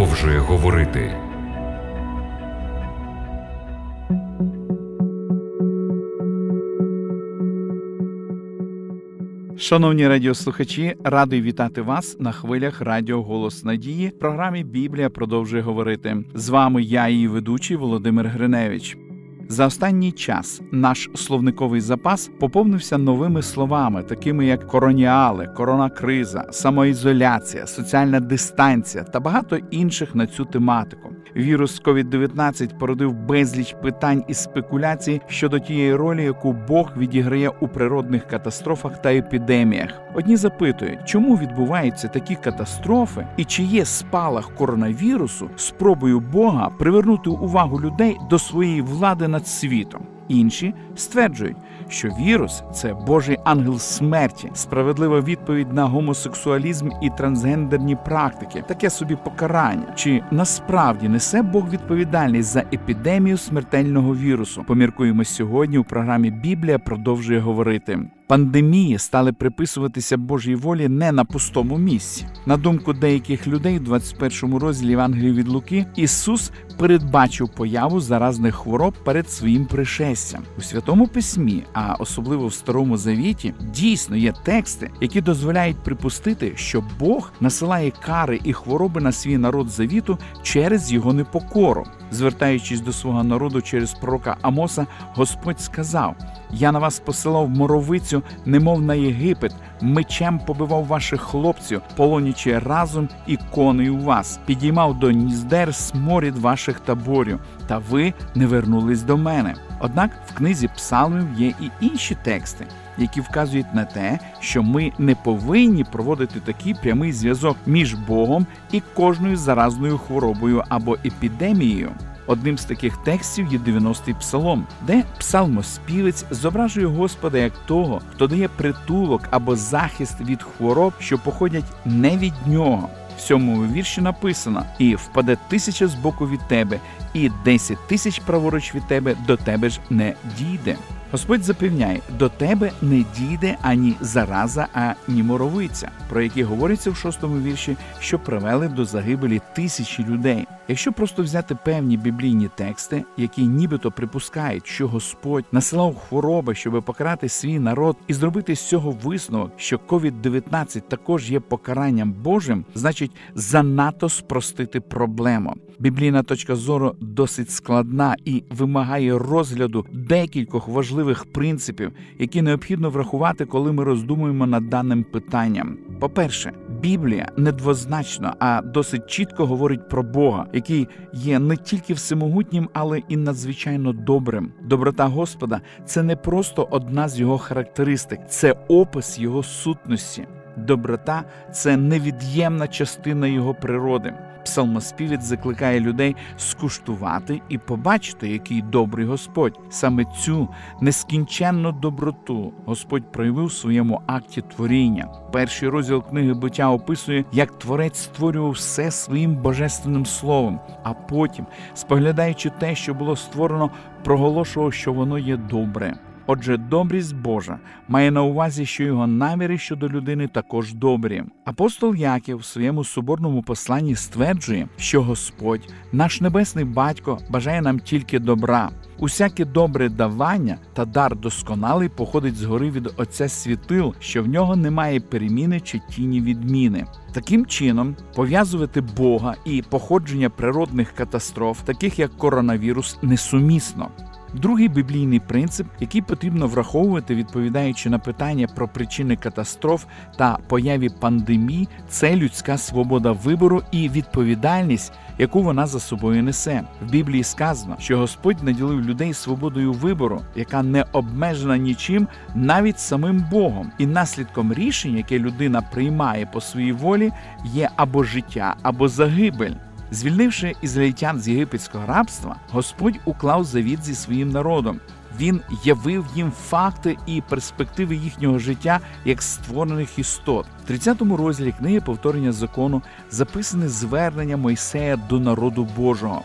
продовжує говорити. Шановні радіослухачі, радий вітати вас на хвилях Радіо Голос Надії. В програмі Біблія продовжує говорити. З вами я, її ведучий Володимир Гриневич. За останній час наш словниковий запас поповнився новими словами, такими як короніали, коронакриза, самоізоляція, соціальна дистанція та багато інших на цю тематику. Вірус COVID-19 породив безліч питань і спекуляцій щодо тієї ролі, яку Бог відіграє у природних катастрофах та епідеміях. Одні запитують, чому відбуваються такі катастрофи, і чи є спалах коронавірусу спробою Бога привернути увагу людей до своєї влади над світом. Інші стверджують, що вірус це Божий ангел смерті, справедлива відповідь на гомосексуалізм і трансгендерні практики, таке собі покарання. Чи насправді несе Бог відповідальність за епідемію смертельного вірусу? Поміркуємо сьогодні у програмі Біблія продовжує говорити. Пандемії стали приписуватися Божій волі не на пустому місці. На думку деяких людей, у 21 розділі Євангелії від Луки Ісус передбачив появу заразних хвороб перед своїм пришестям у святому письмі, а особливо в старому завіті, дійсно є тексти, які дозволяють припустити, що Бог насилає кари і хвороби на свій народ завіту через його непокору. Звертаючись до свого народу через пророка Амоса, Господь сказав: Я на вас посилав моровицю, немов на Єгипет, мечем побивав ваших хлопців, полонячи разом і коней у вас, підіймав до ніздер сморід ваших таборів, та ви не вернулись до мене. Однак в книзі псалмів є і інші тексти, які вказують на те, що ми не повинні проводити такий прямий зв'язок між Богом і кожною заразною хворобою або епідемією. Одним з таких текстів є 90-й псалом, де псалмоспівець зображує Господа як того, хто дає притулок або захист від хвороб, що походять не від нього. В сьомому вірші написано: і впаде тисяча з боку від тебе, і десять тисяч праворуч від тебе до тебе ж не дійде. Господь запевняє, до тебе не дійде ані зараза, ані моровиця, про які говориться в шостому вірші, що привели до загибелі тисячі людей. Якщо просто взяти певні біблійні тексти, які нібито припускають, що Господь насилав хвороби, щоб покарати свій народ, і зробити з цього висновок, що COVID-19 також є покаранням Божим, значить занадто спростити проблему. Біблійна точка зору досить складна і вимагає розгляду декількох важливих принципів, які необхідно врахувати, коли ми роздумуємо над даним питанням. По-перше, Біблія недвозначно, а досить чітко говорить про Бога, який є не тільки всемогутнім, але і надзвичайно добрим. Доброта Господа це не просто одна з його характеристик, це опис його сутності. Доброта це невід'ємна частина його природи. Псалмоспівець закликає людей скуштувати і побачити, який добрий Господь. Саме цю нескінченну доброту Господь проявив у своєму акті творіння. Перший розділ книги буття описує, як творець створював все своїм божественним словом, а потім, споглядаючи те, що було створено, проголошував, що воно є добре. Отже, добрість Божа має на увазі, що його наміри щодо людини також добрі. Апостол Яків в своєму соборному посланні стверджує, що Господь, наш небесний батько, бажає нам тільки добра. Усяке добре давання та дар досконалий походить згори від Отця світил, що в нього немає переміни чи тіні відміни. Таким чином, пов'язувати Бога і походження природних катастроф, таких як коронавірус, несумісно. Другий біблійний принцип, який потрібно враховувати, відповідаючи на питання про причини катастроф та появі пандемій, це людська свобода вибору і відповідальність, яку вона за собою несе. В Біблії сказано, що Господь наділив людей свободою вибору, яка не обмежена нічим, навіть самим Богом, і наслідком рішень, яке людина приймає по своїй волі, є або життя, або загибель. Звільнивши ізраїльтян з єгипетського рабства, Господь уклав завіт зі своїм народом. Він явив їм факти і перспективи їхнього життя як створених істот. В 30-му розділі книги повторення закону записане звернення Мойсея до народу Божого.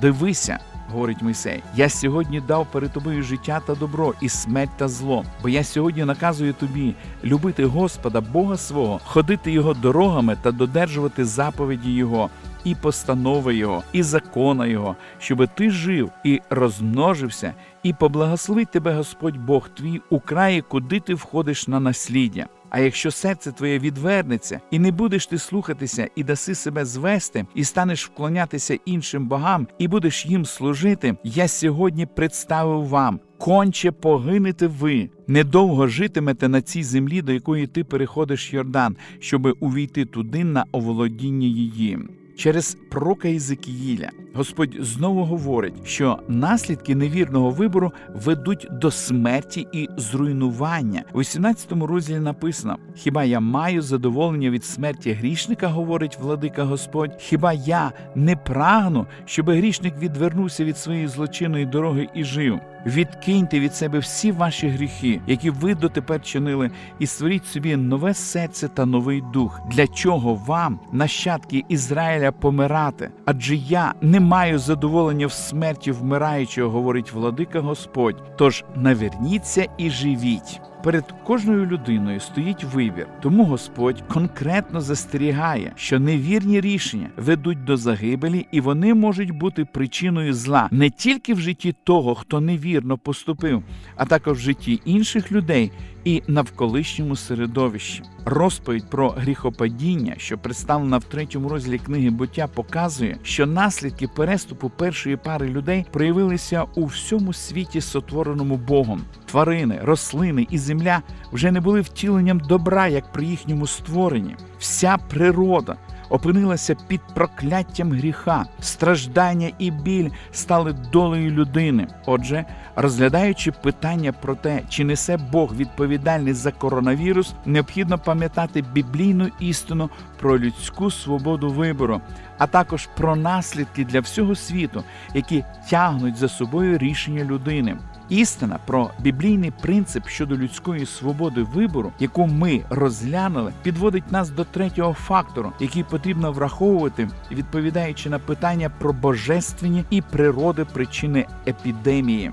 Дивися, говорить Мойсей. Я сьогодні дав перед тобою життя та добро, і смерть та зло. Бо я сьогодні наказую тобі любити Господа, Бога свого, ходити його дорогами та додержувати заповіді Його. І постанови Його, і закона Його, щоби ти жив і розмножився, і поблагословить тебе Господь Бог твій у краї, куди ти входиш на насліддя. А якщо серце твоє відвернеться, і не будеш ти слухатися, і даси себе звести, і станеш вклонятися іншим богам, і будеш їм служити, я сьогодні представив вам. Конче погинете ви, недовго житимете на цій землі, до якої ти переходиш Йордан, щоби увійти туди на оволодіння її. Через пророка Ізекіїля Господь знову говорить, що наслідки невірного вибору ведуть до смерті і зруйнування. У 18 розділі написано: Хіба я маю задоволення від смерті грішника, говорить владика Господь? Хіба я не прагну, щоб грішник відвернувся від своєї злочинної дороги і жив? Відкиньте від себе всі ваші гріхи, які ви дотепер чинили, і створіть собі нове серце та новий дух. Для чого вам, нащадки Ізраїля, помирати? Адже я не маю задоволення в смерті вмираючого, говорить владика Господь. Тож наверніться і живіть. Перед кожною людиною стоїть вибір, тому Господь конкретно застерігає, що невірні рішення ведуть до загибелі, і вони можуть бути причиною зла не тільки в житті того, хто невірно поступив, а також в житті інших людей і навколишньому середовищі. Розповідь про гріхопадіння, що представлена в третьому розділі книги буття, показує, що наслідки переступу першої пари людей проявилися у всьому світі, сотвореному Богом. Тварини, рослини і земля вже не були втіленням добра, як при їхньому створенні. Вся природа опинилася під прокляттям гріха, страждання і біль стали долею людини. Отже, розглядаючи питання про те, чи несе Бог відповідальність за коронавірус, необхідно пам'ятати біблійну істину про людську свободу вибору, а також про наслідки для всього світу, які тягнуть за собою рішення людини. Істина про біблійний принцип щодо людської свободи вибору, яку ми розглянули, підводить нас до третього фактору, який потрібно враховувати, відповідаючи на питання про божественні і природи причини епідемії.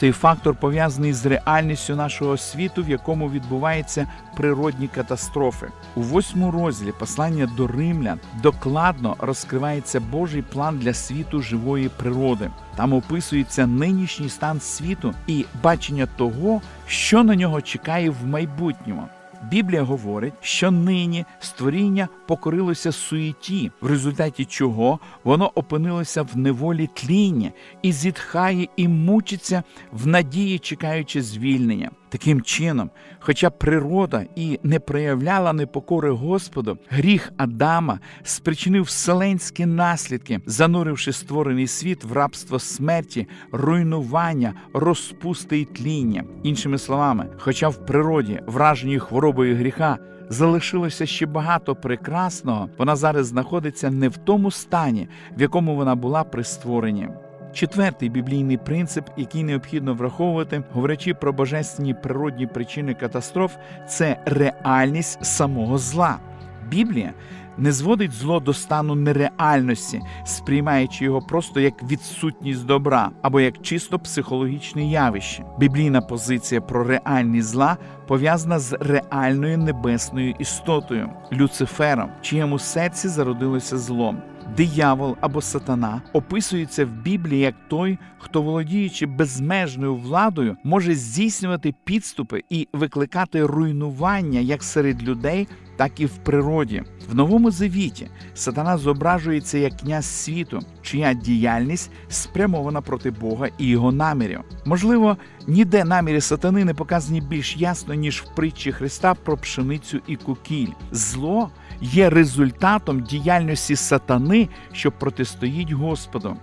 Цей фактор пов'язаний з реальністю нашого світу, в якому відбуваються природні катастрофи. У восьмому розділі послання до римлян докладно розкривається Божий план для світу живої природи. Там описується нинішній стан світу і бачення того, що на нього чекає в майбутньому. Біблія говорить, що нині створіння покорилося суєті, в результаті чого воно опинилося в неволі тління і зітхає і мучиться в надії, чекаючи звільнення. Таким чином, хоча природа і не проявляла непокори Господу, гріх Адама спричинив вселенські наслідки, зануривши створений світ в рабство смерті, руйнування, розпусти і тління. Іншими словами, хоча в природі, враженій хворобою гріха, залишилося ще багато прекрасного, вона зараз знаходиться не в тому стані, в якому вона була при створенні. Четвертий біблійний принцип, який необхідно враховувати, говорячи про божественні природні причини катастроф, це реальність самого зла. Біблія не зводить зло до стану нереальності, сприймаючи його просто як відсутність добра або як чисто психологічне явище. Біблійна позиція про реальність зла пов'язана з реальною небесною істотою Люцифером, чиєму серці зародилося злом. Диявол або сатана описується в Біблії як той, хто, володіючи безмежною владою, може здійснювати підступи і викликати руйнування як серед людей, так і в природі. В новому завіті сатана зображується як князь світу, чия діяльність спрямована проти Бога і його намірів. Можливо, ніде наміри сатани не показані більш ясно ніж в притчі Христа про пшеницю і кукіль. Зло є результатом діяльності сатани, що протистоїть Господу.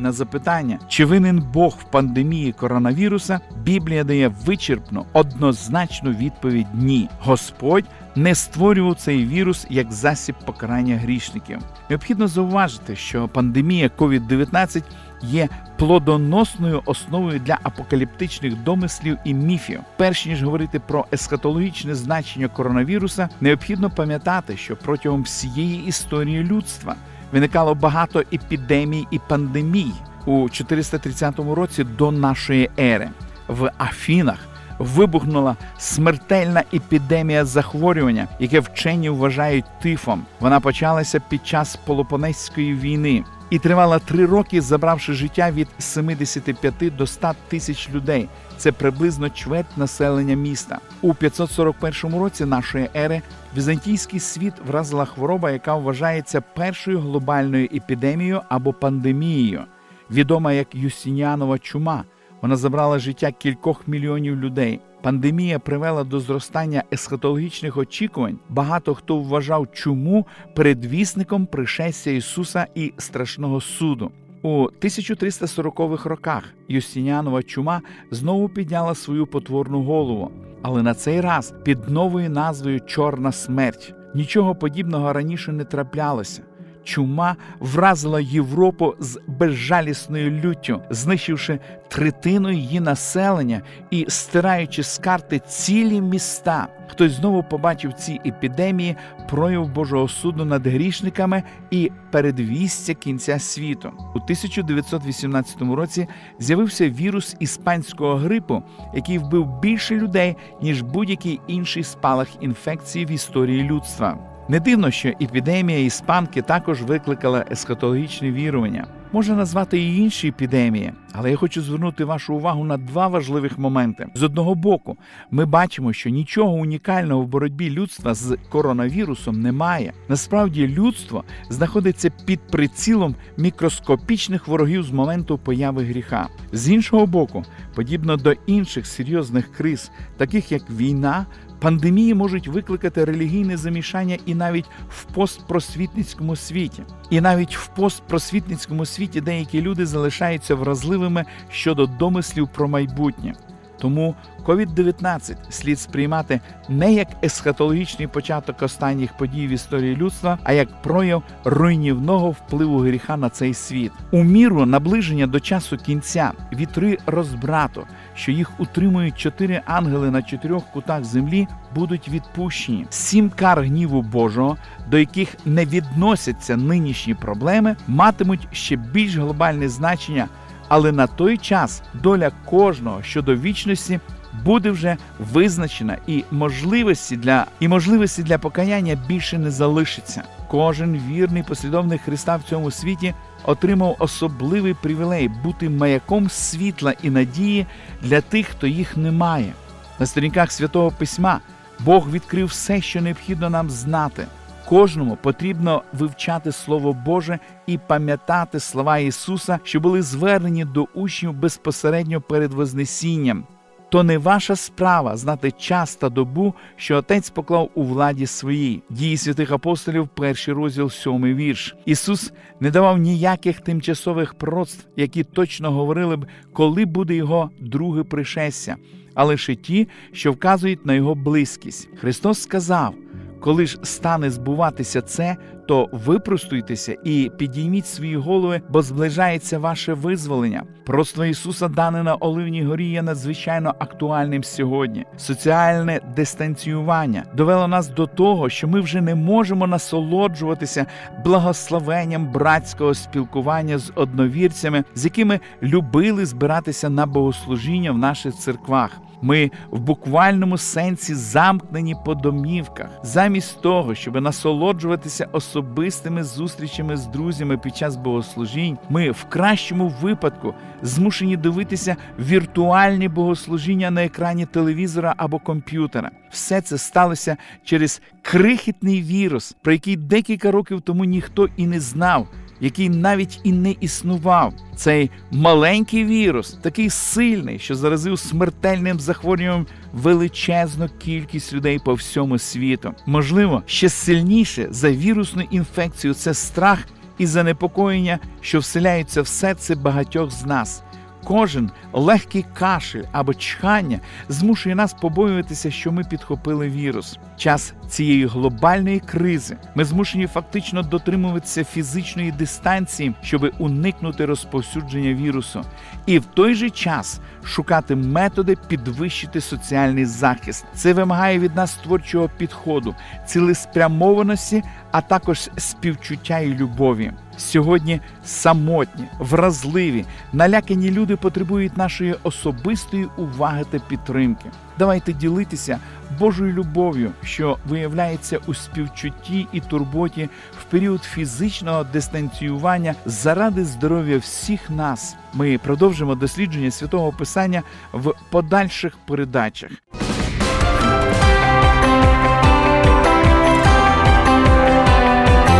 На запитання, чи винен Бог в пандемії коронавіруса, Біблія дає вичерпну, однозначну відповідь Ні. Господь не створював цей вірус як засіб покарання грішників. Необхідно зауважити, що пандемія COVID-19 є плодоносною основою для апокаліптичних домислів і міфів. Перш ніж говорити про есхатологічне значення коронавіруса, необхідно пам'ятати, що протягом всієї історії людства виникало багато епідемій і пандемій. у 430 році до нашої ери в Афінах вибухнула смертельна епідемія захворювання, яке вчені вважають тифом. Вона почалася під час Полопонезької війни і тривала три роки, забравши життя від 75 до 100 тисяч людей. Це приблизно чверть населення міста. У 541 році нашої ери візантійський світ вразила хвороба, яка вважається першою глобальною епідемією або пандемією, відома як Юстиніанова чума. Вона забрала життя кількох мільйонів людей. Пандемія привела до зростання есхатологічних очікувань. Багато хто вважав чуму передвісником пришестя Ісуса і страшного суду. У 1340-х роках Юстиніанова чума знову підняла свою потворну голову, але на цей раз під новою назвою Чорна смерть. Нічого подібного раніше не траплялося. Чума вразила Європу з безжалісною люттю, знищивши третину її населення і стираючи з карти цілі міста. Хтось знову побачив ці епідемії прояв Божого суду над грішниками і передвістя кінця світу. У 1918 році з'явився вірус іспанського грипу, який вбив більше людей ніж будь-який інший спалах інфекції в історії людства. Не дивно, що епідемія іспанки також викликала есхатологічне вірування. Можна назвати і інші епідемії, але я хочу звернути вашу увагу на два важливих моменти. З одного боку, ми бачимо, що нічого унікального в боротьбі людства з коронавірусом немає. Насправді, людство знаходиться під прицілом мікроскопічних ворогів з моменту появи гріха. З іншого боку, подібно до інших серйозних криз, таких як війна. Пандемії можуть викликати релігійне замішання і навіть в постпросвітницькому світі. І навіть в постпросвітницькому світі деякі люди залишаються вразливими щодо домислів про майбутнє. Тому COVID-19 слід сприймати не як есхатологічний початок останніх подій в історії людства, а як прояв руйнівного впливу гріха на цей світ. У міру наближення до часу кінця вітри розбрату, що їх утримують чотири ангели на чотирьох кутах землі, будуть відпущені. Сім кар гніву Божого, до яких не відносяться нинішні проблеми, матимуть ще більш глобальне значення. Але на той час доля кожного щодо вічності буде вже визначена, і можливості для і можливості для покаяння більше не залишиться. Кожен вірний послідовник Христа в цьому світі отримав особливий привілей бути маяком світла і надії для тих, хто їх не має. На сторінках святого письма Бог відкрив все, що необхідно нам знати. Кожному потрібно вивчати Слово Боже і пам'ятати слова Ісуса, що були звернені до учнів безпосередньо перед Вознесінням. То не ваша справа знати час та добу, що Отець поклав у владі своїй. Дії святих апостолів, перший розділ, сьомий вірш. Ісус не давав ніяких тимчасових пророцтв, які точно говорили б, коли буде його друге пришестя, а лише ті, що вказують на його близькість. Христос сказав. Коли ж стане збуватися це, то випростуйтеся і підійміть свої голови, бо зближається ваше визволення. Просто Ісуса дане на Оливній горі є надзвичайно актуальним сьогодні. Соціальне дистанціювання довело нас до того, що ми вже не можемо насолоджуватися благословенням братського спілкування з одновірцями, з якими любили збиратися на богослужіння в наших церквах. Ми в буквальному сенсі замкнені по домівках, замість того, щоб насолоджуватися особистими зустрічами з друзями під час богослужінь. Ми в кращому випадку змушені дивитися віртуальні богослужіння на екрані телевізора або комп'ютера. Все це сталося через крихітний вірус, про який декілька років тому ніхто і не знав який навіть і не існував. Цей маленький вірус, такий сильний, що заразив смертельним захворюванням величезну кількість людей по всьому світу. Можливо, ще сильніше за вірусну інфекцію це страх і занепокоєння, що вселяються в серце багатьох з нас. Кожен легкий кашель або чхання змушує нас побоюватися, що ми підхопили вірус. Час цієї глобальної кризи ми змушені фактично дотримуватися фізичної дистанції, щоб уникнути розповсюдження вірусу, і в той же час шукати методи підвищити соціальний захист. Це вимагає від нас творчого підходу, цілеспрямованості, а також співчуття і любові. Сьогодні самотні, вразливі, налякані люди потребують нашої особистої уваги та підтримки. Давайте ділитися Божою любов'ю, що виявляється у співчутті і турботі в період фізичного дистанціювання заради здоров'я всіх нас. Ми продовжимо дослідження святого Писання в подальших передачах.